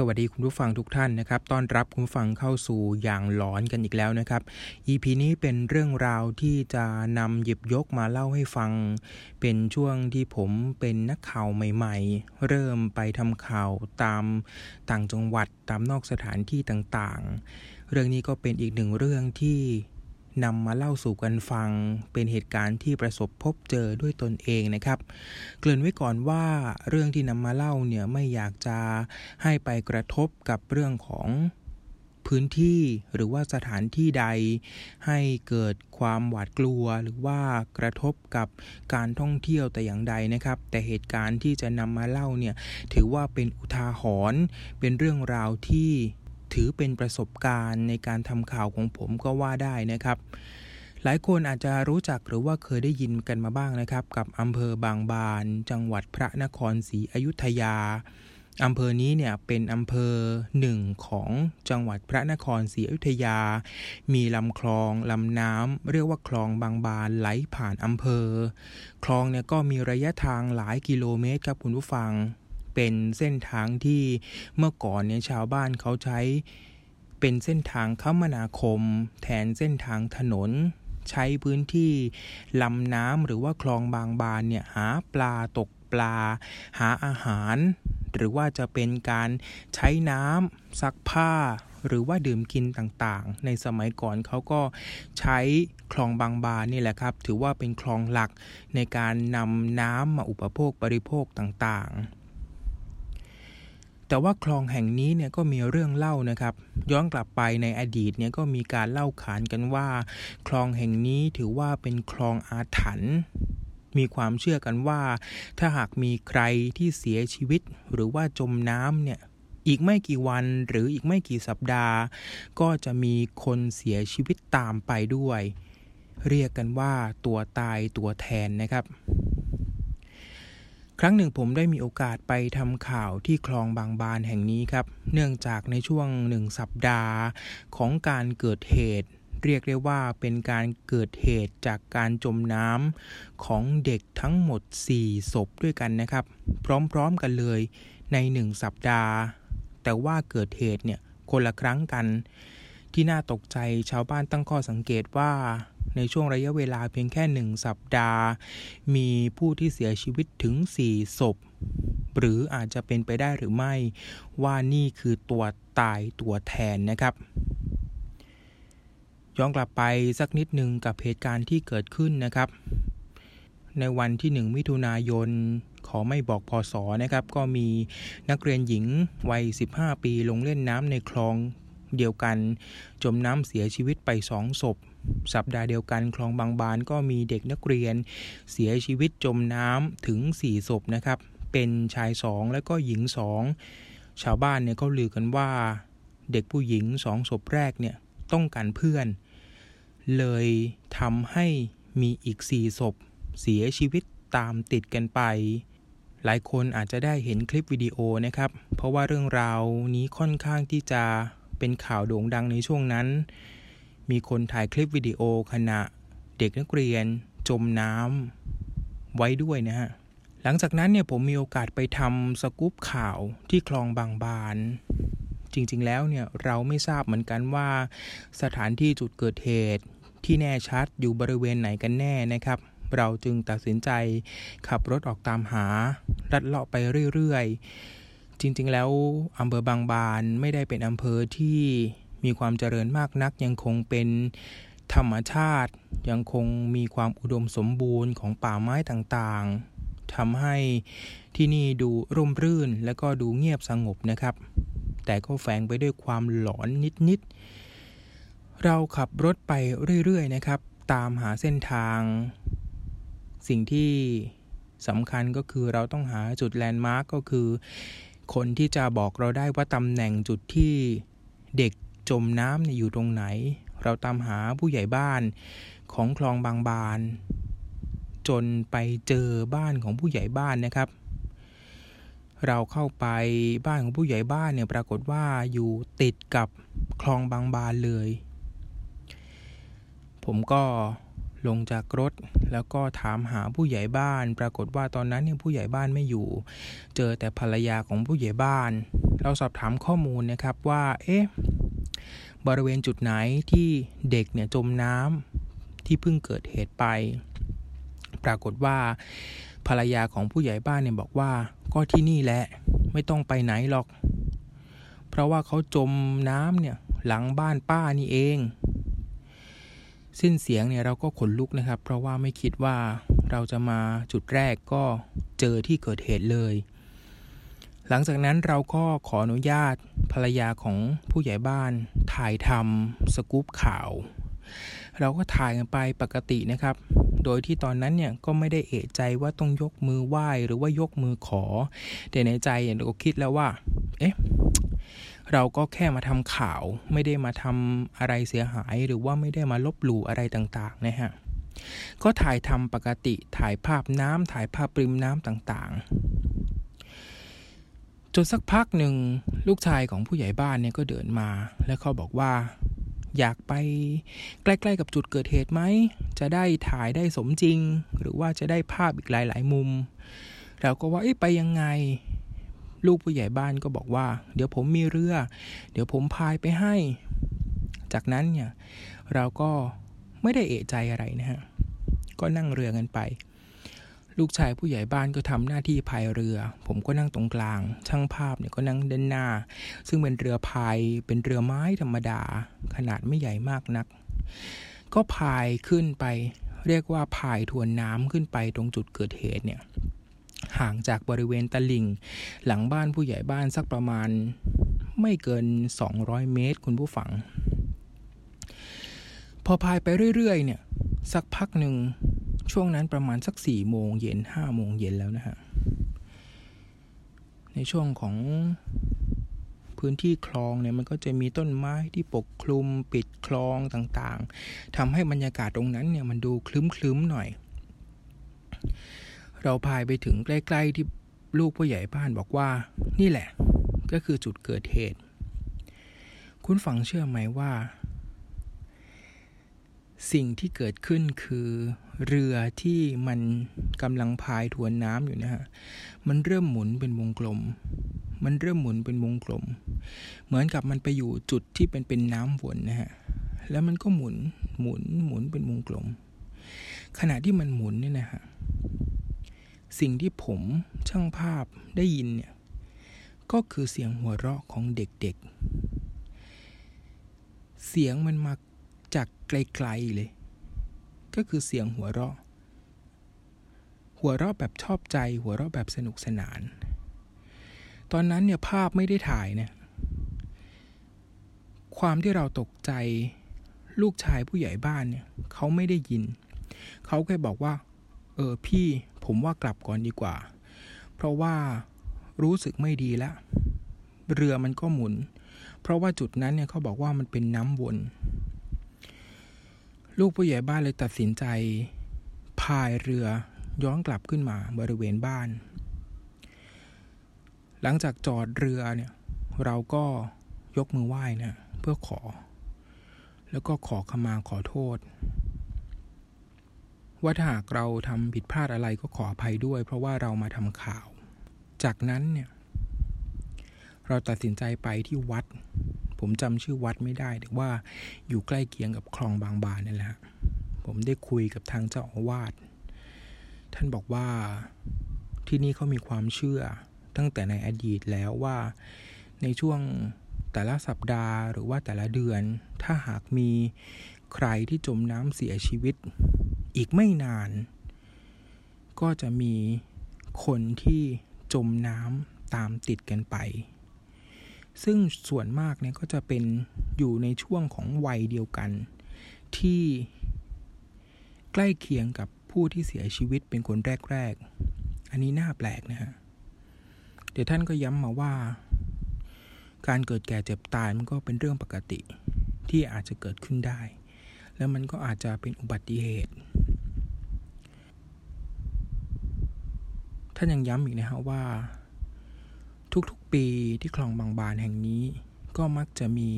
สวัสดีคุณผู้ฟังทุกท่านนะครับ ต้อนรับคุณผู้ฟังเข้าสู่อย่างหลอนกันอีกแล้วนะครับ EP นี้เป็นเรื่องราวที่จะนำหยิบยกมาเล่าให้ฟัง เป็นช่วงที่ผมเป็นนักข่าวใหม่ ๆ เริ่มไปทำข่าวตามต่างจังหวัดตามนอกสถานที่ต่างๆ เรื่องนี้ก็เป็นอีกหนึ่งเรื่องที่ นำมาเล่าสู่กันฟัง เป็นเหตุการณ์ที่ประสบพบเจอด้วยตนเองนะครับ เกริ่นไว้ก่อนว่าเรื่องที่นำมาเล่าเนี่ยไม่อยากจะให้ไปกระทบกับเรื่องของพื้นที่หรือว่าสถานที่ใด ให้เกิดความหวาดกลัวหรือว่ากระทบกับการท่องเที่ยวแต่อย่างใดนะครับ แต่เหตุการณ์ที่จะนำมาเล่าเนี่ยถือว่าเป็นอุทาหรณ์เป็นเรื่องราวที่ ถือเป็นประสบการณ์ในการทำข่าวของผมก็ว่าได้นะครับ หลายคนอาจจะรู้จักหรือว่าเคยได้ยินกันมาบ้างนะครับ กับอำเภอบางบาน จังหวัดพระนครศรีอยุธยาอำเภอนี้เนี่ยเป็นอำเภอหนึ่งของจังหวัดพระนครศรีอยุธยา มีลำคลองลำน้ำเรียกว่าคลองบางบานไหลผ่านอำเภอ คลองเนี่ยก็มีระยะทางหลายกิโลเมตรครับคุณผู้ฟัง เป็นเส้นทางที่เมื่อก่อนเนี่ยชาวบ้านเขาใช้เป็นเส้นทางคมนาคม แทนเส้นทางถนน ใช้พื้นที่ลำน้ำหรือว่าคลองบางบานเนี่ยหาปลาตกปลา หาอาหาร หรือว่าจะเป็นการใช้น้ำซักผ้า หรือว่าดื่มกินต่างๆ ในสมัยก่อนเขาก็ใช้คลองบางบานนี่แหละครับ ถือว่าเป็นคลองหลักในการนำน้ำมาอุปโภคบริโภคต่างๆ แต่ว่าคลองแห่งนี้เนี่ยก็มีเรื่องเล่านะครับ ย้อนกลับไปในอดีตเนี่ยก็มีการเล่าขานกันว่า คลองแห่งนี้ถือว่าเป็นคลองอาถรรพ์มีความเชื่อกันว่า ถ้าหากมีใครที่เสียชีวิต หรือว่าจมน้ำเนี่ยอีกไม่กี่วันหรืออีกไม่กี่สัปดาห์ ก็จะมีคนเสียชีวิตตามไปด้วย เรียกกันว่าตัวตายตัวแทนนะครับ ครั้งหนึ่งผมได้มีโอกาสไปทำข่าวที่คลองบางบานแห่งนี้ครับ เนื่องจากในช่วงหนึ่งสัปดาห์ของการเกิดเหตุ เรียกได้ว่าเป็นการเกิดเหตุจากการจมน้ำของเด็กทั้งหมด 4 ศพด้วยกันนะครับ พร้อมๆกันเลยในหนึ่งสัปดาห์ แต่ว่าเกิดเหตุเนี่ยคนละครั้งกัน ที่น่าตกใจชาวบ้านตั้งข้อสังเกตว่า ในช่วงระยะเวลาเพียงแค่หนึ่งสัปดาห์ มีผู้ที่เสียชีวิตถึง 4 ศพ หรืออาจจะเป็นไปได้หรือไม่ ว่านี่คือตัวตายตัวแทนนะครับย้อนกลับไปสักนิดหนึ่งกับเหตุการณ์ที่เกิดขึ้นนะครับ ในวันที่ 1 มิถุนายน ขอไม่บอกพอสอนะครับ ก็มีนักเรียนหญิงวัย 15 ปีลงเล่นน้ำในคลอง เดียวกัน จมน้ำเสียชีวิตไปสองศพ สัปดาห์เดียวกันคลองบางบานก็มีเด็กนักเรียน เสียชีวิตจมน้ำถึง 4 ศพนะครับ เป็นชายสองและก็หญิงสองชาวบ้านเนี่ยเขาลือกันว่า เด็กผู้หญิงสองศพแรกเนี่ยต้องการเพื่อน เลยทำให้มีอีกสี่ศพ เสียชีวิตตามติดกันไป หลายคนอาจจะได้เห็นคลิปวิดีโอนะครับ เพราะว่าเรื่องราวนี้ค่อนข้างที่จะ เป็นข่าวโด่งดังในช่วงนั้น มีคนถ่ายคลิปวิดีโอขณะเด็กนักเรียนจมน้ำไว้ด้วยนะฮะ หลังจากนั้นเนี่ยผมมีโอกาสไปทำสกู๊ปข่าวที่คลองบางบาน จริงๆแล้วเนี่ยเราไม่ทราบเหมือนกันว่า สถานที่จุดเกิดเหตุที่แน่ชัดอยู่บริเวณไหนกันแน่นะครับ เราจึงตัดสินใจขับรถออกตามหาลัดเลาะไปเรื่อยๆ จริง ๆ แล้วอำเภอบางบานไม่ได้เป็นอำเภอที่มีความเจริญมากนัก ยังคงเป็นธรรมชาติ ยังคงมีความอุดมสมบูรณ์ของป่าไม้ต่างๆทำให้ที่นี่ดูร่มรื่นและก็ดูเงียบสงบนะครับ แต่ก็แฝงไปด้วยความหลอนนิดๆ เราขับรถไปเรื่อยๆนะครับ ตามหาเส้นทาง สิ่งที่สำคัญก็คือเราต้องหาจุดแลนด์มาร์กก็คือ คนที่จะบอกเราได้ว่าตำแหน่งจุดที่เด็กจมน้ำอยู่ตรงไหน เราตามหาผู้ใหญ่บ้านของคลองบางบาน จนไปเจอบ้านของผู้ใหญ่บ้านนะครับ เราเข้าไปบ้านของผู้ใหญ่บ้านเนี่ยปรากฏว่าอยู่ติดกับคลองบางบานเลย ผมก็ ลงจากรถ แล้วก็ถามหาผู้ใหญ่บ้าน ปรากฏว่าตอนนั้นเนี่ยผู้ใหญ่บ้านไม่อยู่ เจอแต่ภรรยาของผู้ใหญ่บ้าน เราสอบถามข้อมูลนะครับว่า เอ๊ะ บริเวณจุดไหนที่เด็กเนี่ยจมน้ำที่เพิ่งเกิดเหตุไป ปรากฏว่าภรรยาของผู้ใหญ่บ้านเนี่ยบอกว่า ก็ที่นี่แหละ ไม่ต้องไปไหนหรอก เพราะว่าเขาจมน้ำเนี่ยหลังบ้านป้านี่เอง สิ้นเสียงเนี่ยเราก็ขนลุกนะครับ เพราะว่าไม่คิดว่าเราจะมาจุดแรกก็เจอที่เกิดเหตุเลย หลังจากนั้นเราก็ขออนุญาตภรรยาของผู้ใหญ่บ้านถ่ายทำสกู๊ปข่าว เราก็ถ่ายกันไปปกตินะครับ โดยที่ตอนนั้นเนี่ยก็ไม่ได้เอะใจว่าต้องยกมือไหว้หรือว่ายกมือขอ แต่ในใจเราก็คิดแล้วว่า เอ๊ะ เราก็แค่มาทำข่าว ไม่ได้มาทำอะไรเสียหาย หรือว่าไม่ได้มาลบหลู่อะไรต่างๆนะฮะก็ถ่ายทำปกติถ่ายภาพน้ำถ่ายภาพปริมน้ำต่างๆ จนสักพักหนึ่งลูกชายของผู้ใหญ่บ้านเนี่ยก็เดินมา แล้วเขาบอกว่า อยากไปใกล้ๆกับจุดเกิดเหตุไหม จะได้ถ่ายได้สมจริง หรือว่าจะได้ภาพอีกหลายๆมุม เราก็ว่าไปยังไง ลูกผู้ใหญ่บ้านก็บอกว่า เดี๋ยวผมมีเรือ เดี๋ยวผมพายไปให้ จากนั้นเนี่ยเราก็ไม่ได้เอะใจอะไรนะฮะ ก็นั่งเรือกันไป ลูกชายผู้ใหญ่บ้านก็ทำหน้าที่พายเรือ ผมก็นั่งตรงกลาง ช่างภาพเนี่ยก็นั่งด้านหน้า ซึ่งเป็นเรือพาย เป็นเรือไม้ธรรมดา ขนาดไม่ใหญ่มากนัก ก็พายขึ้นไป เรียกว่าพายทวนน้ำขึ้นไปตรงจุดเกิดเหตุเนี่ย ห่างจากบริเวณตลิ่ง หลังบ้านผู้ใหญ่บ้านสักประมาณไม่เกิน 200 เมตรคุณผู้ฟัง พอพายไปเรื่อย ๆ เนี่ย สักพักหนึ่งช่วงนั้นประมาณสักสี่โมงเย็นห้าโมงเย็นแล้วนะฮะ ในช่วงของพื้นที่คลองเนี่ยมันก็จะมีต้นไม้ที่ปกคลุมปิดคลองต่างๆทำให้บรรยากาศตรงนั้นเนี่ยมันดูคลึ้มๆหน่อย เราพายไปถึงใกล้ ๆ ที่ลูกผู้ใหญ่บ้านบอกว่า นี่แหละ ก็คือจุดเกิดเหตุ คุณฟังเชื่อไหมว่า สิ่งที่เกิดขึ้นคือเรือที่มันกำลังพายทวนน้ำอยู่นะฮะ มันเริ่มหมุนเป็นวงกลม มันเริ่มหมุนเป็นวงกลม เหมือนกับมันไปอยู่จุดที่เป็นเป็นน้ำวนนะฮะ แล้วมันก็หมุนหมุนหมุนเป็นวงกลม ขณะที่มันหมุนเนี่ยนะฮะ สิ่งที่ผมช่างภาพได้ยินเนี่ย ก็คือเสียงหัวเราะของเด็กๆ เสียงมันมาจากไกลๆเลย ก็คือเสียงหัวเราะ หัวเราะแบบชอบใจ หัวเราะแบบสนุกสนาน ตอนนั้นเนี่ยภาพไม่ได้ถ่ายเนี่ยความที่เราตกใจลูกชายผู้ใหญ่บ้านเนี่ยเขาไม่ได้ยิน เขาแค่บอกว่า เออพี่ผมว่ากลับก่อนดีกว่า เพราะว่ารู้สึกไม่ดีแล้ว เรือมันก็หมุน เพราะว่าจุดนั้นเนี่ยเขาบอกว่ามันเป็นน้ำวน ลูกผู้ใหญ่บ้านเลยตัดสินใจพายเรือย้อนกลับขึ้นมาบริเวณบ้าน หลังจากจอดเรือเนี่ยเราก็ยกมือไหว้นะเพื่อขอ แล้วก็ขอขมาขอโทษ ว่าถ้าหากเราทำผิดพลาดอะไรก็ขออภัยด้วย เพราะว่าเรามาทำข่าว จากนั้นเนี่ยเราตัดสินใจไปที่วัด ผมจำชื่อวัดไม่ได้แต่ว่าอยู่ใกล้เคียงกับคลองบางบานนี่แหละผมได้คุยกับทางเจ้าอาวาสท่านบอกว่าที่นี่เขามีความเชื่อตั้งแต่ในอดีตแล้วว่าในช่วงแต่ละสัปดาห์หรือว่าแต่ละเดือน ถ้าหากมีใครที่จมน้ำเสียชีวิต อีกไม่นาน ก็จะมีคนที่จมน้ำตามติดกันไป ซึ่งส่วนมากเนี่ยก็จะเป็นอยู่ในช่วงของวัยเดียวกัน ที่ใกล้เคียงกับผู้ที่เสียชีวิตเป็นคนแรก ๆ อันนี้น่าแปลกนะฮะ เดี๋ยวท่านก็ย้ำมาว่า การเกิดแก่เจ็บตายมันก็เป็นเรื่องปกติที่อาจจะเกิดขึ้นได้ แล้วมันก็อาจจะเป็นอุบัติเหตุ ท่านยังย้ำอีกนะฮะว่า ทุกๆปีที่คลองบางบานแห่งนี้ ก็มักจะมี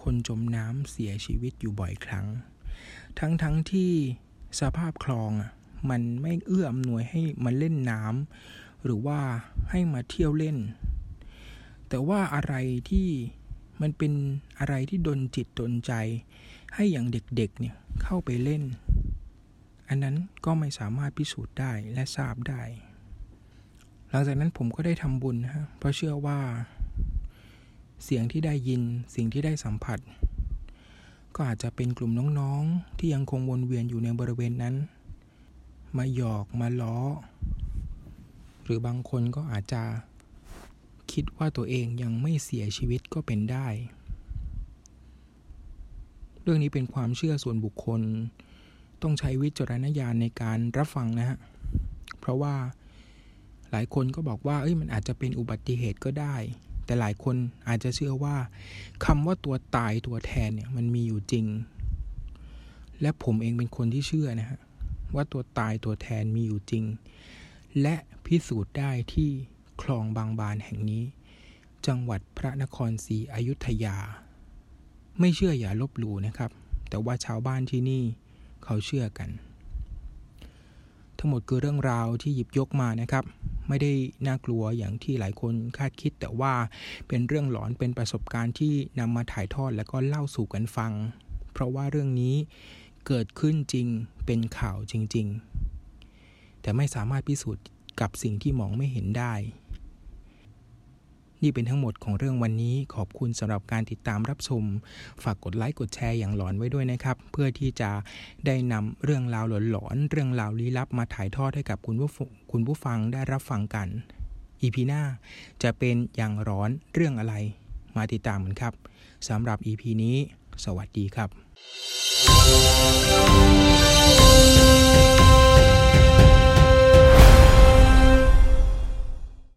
คนจมน้ำเสียชีวิตอยู่บ่อยครั้ง ทั้งทั้งที่สภาพคลองอะมันไม่เอื้ออำนวยให้มาเล่นน้ำหรือว่าให้มาเที่ยวเล่น แต่ว่าอะไรที่มันเป็นอะไรที่ดนจิตดนใจ ให้อย่างเด็กๆเนี่ยเข้าไปเล่น อันนั้นก็ไม่สามารถพิสูจน์ได้และทราบได้ หลังจากนั้นผมก็ได้ทำบุญนะฮะเพราะเชื่อว่า เสียงที่ได้ยินสิ่งที่ได้สัมผัส ก็อาจจะเป็นกลุ่มน้องๆ ที่ยังคงวนเวียนอยู่ในบริเวณนั้น มาหยอกมาล้อ หรือบางคนก็อาจจะคิดว่าตัวเองยังไม่เสียชีวิตก็เป็นได้ เรื่องนี้เป็นความเชื่อส่วนบุคคล ต้องใช้วิจารณญาณในการรับฟังนะฮะ เพราะว่าหลายคนก็บอกว่าเอ้ยมันอาจจะเป็นอุบัติเหตุก็ได้ แต่หลายคนอาจจะเชื่อว่าคำว่าตัวตายตัวแทนเนี่ยมันมีอยู่จริง และผมเองเป็นคนที่เชื่อนะฮะว่าตัวตายตัวแทนมีอยู่จริง และพิสูจน์ได้ที่คลองบางบานแห่งนี้ จังหวัดพระนครศรีอยุธยา ไม่เชื่ออย่าลบหลู่นะครับ แต่ว่าชาวบ้านที่นี่เขาเชื่อกัน ทั้งหมดคือเรื่องราวที่หยิบยกมานะครับ ไม่ได้น่ากลัวอย่างที่หลายคนคาดคิด แต่ว่าเป็นเรื่องหลอนเป็นประสบการณ์ที่นำมาถ่ายทอดแล้วก็เล่าสู่กันฟัง เพราะว่าเรื่องนี้เกิดขึ้นจริงเป็นข่าวจริง ๆ แต่ไม่สามารถพิสูจน์กับสิ่งที่มองไม่เห็นได้ นี่เป็นทั้งหมดของเรื่องวันนี้ขอบคุณสำหรับการติดตามรับชม ฝากกดไลค์กดแชร์อย่างหลอนไว้ด้วยนะครับ เพื่อที่จะได้นำเรื่องราวหลอนๆเรื่องราวลี้ลับมาถ่ายทอดให้กับคุณผู้คุณผู้ฟังได้รับฟังกันอีพีหน้าจะเป็นอย่างร้อนเรื่องอะไร มาติดตามกันครับสำหรับ EP นี้ สวัสดีครับ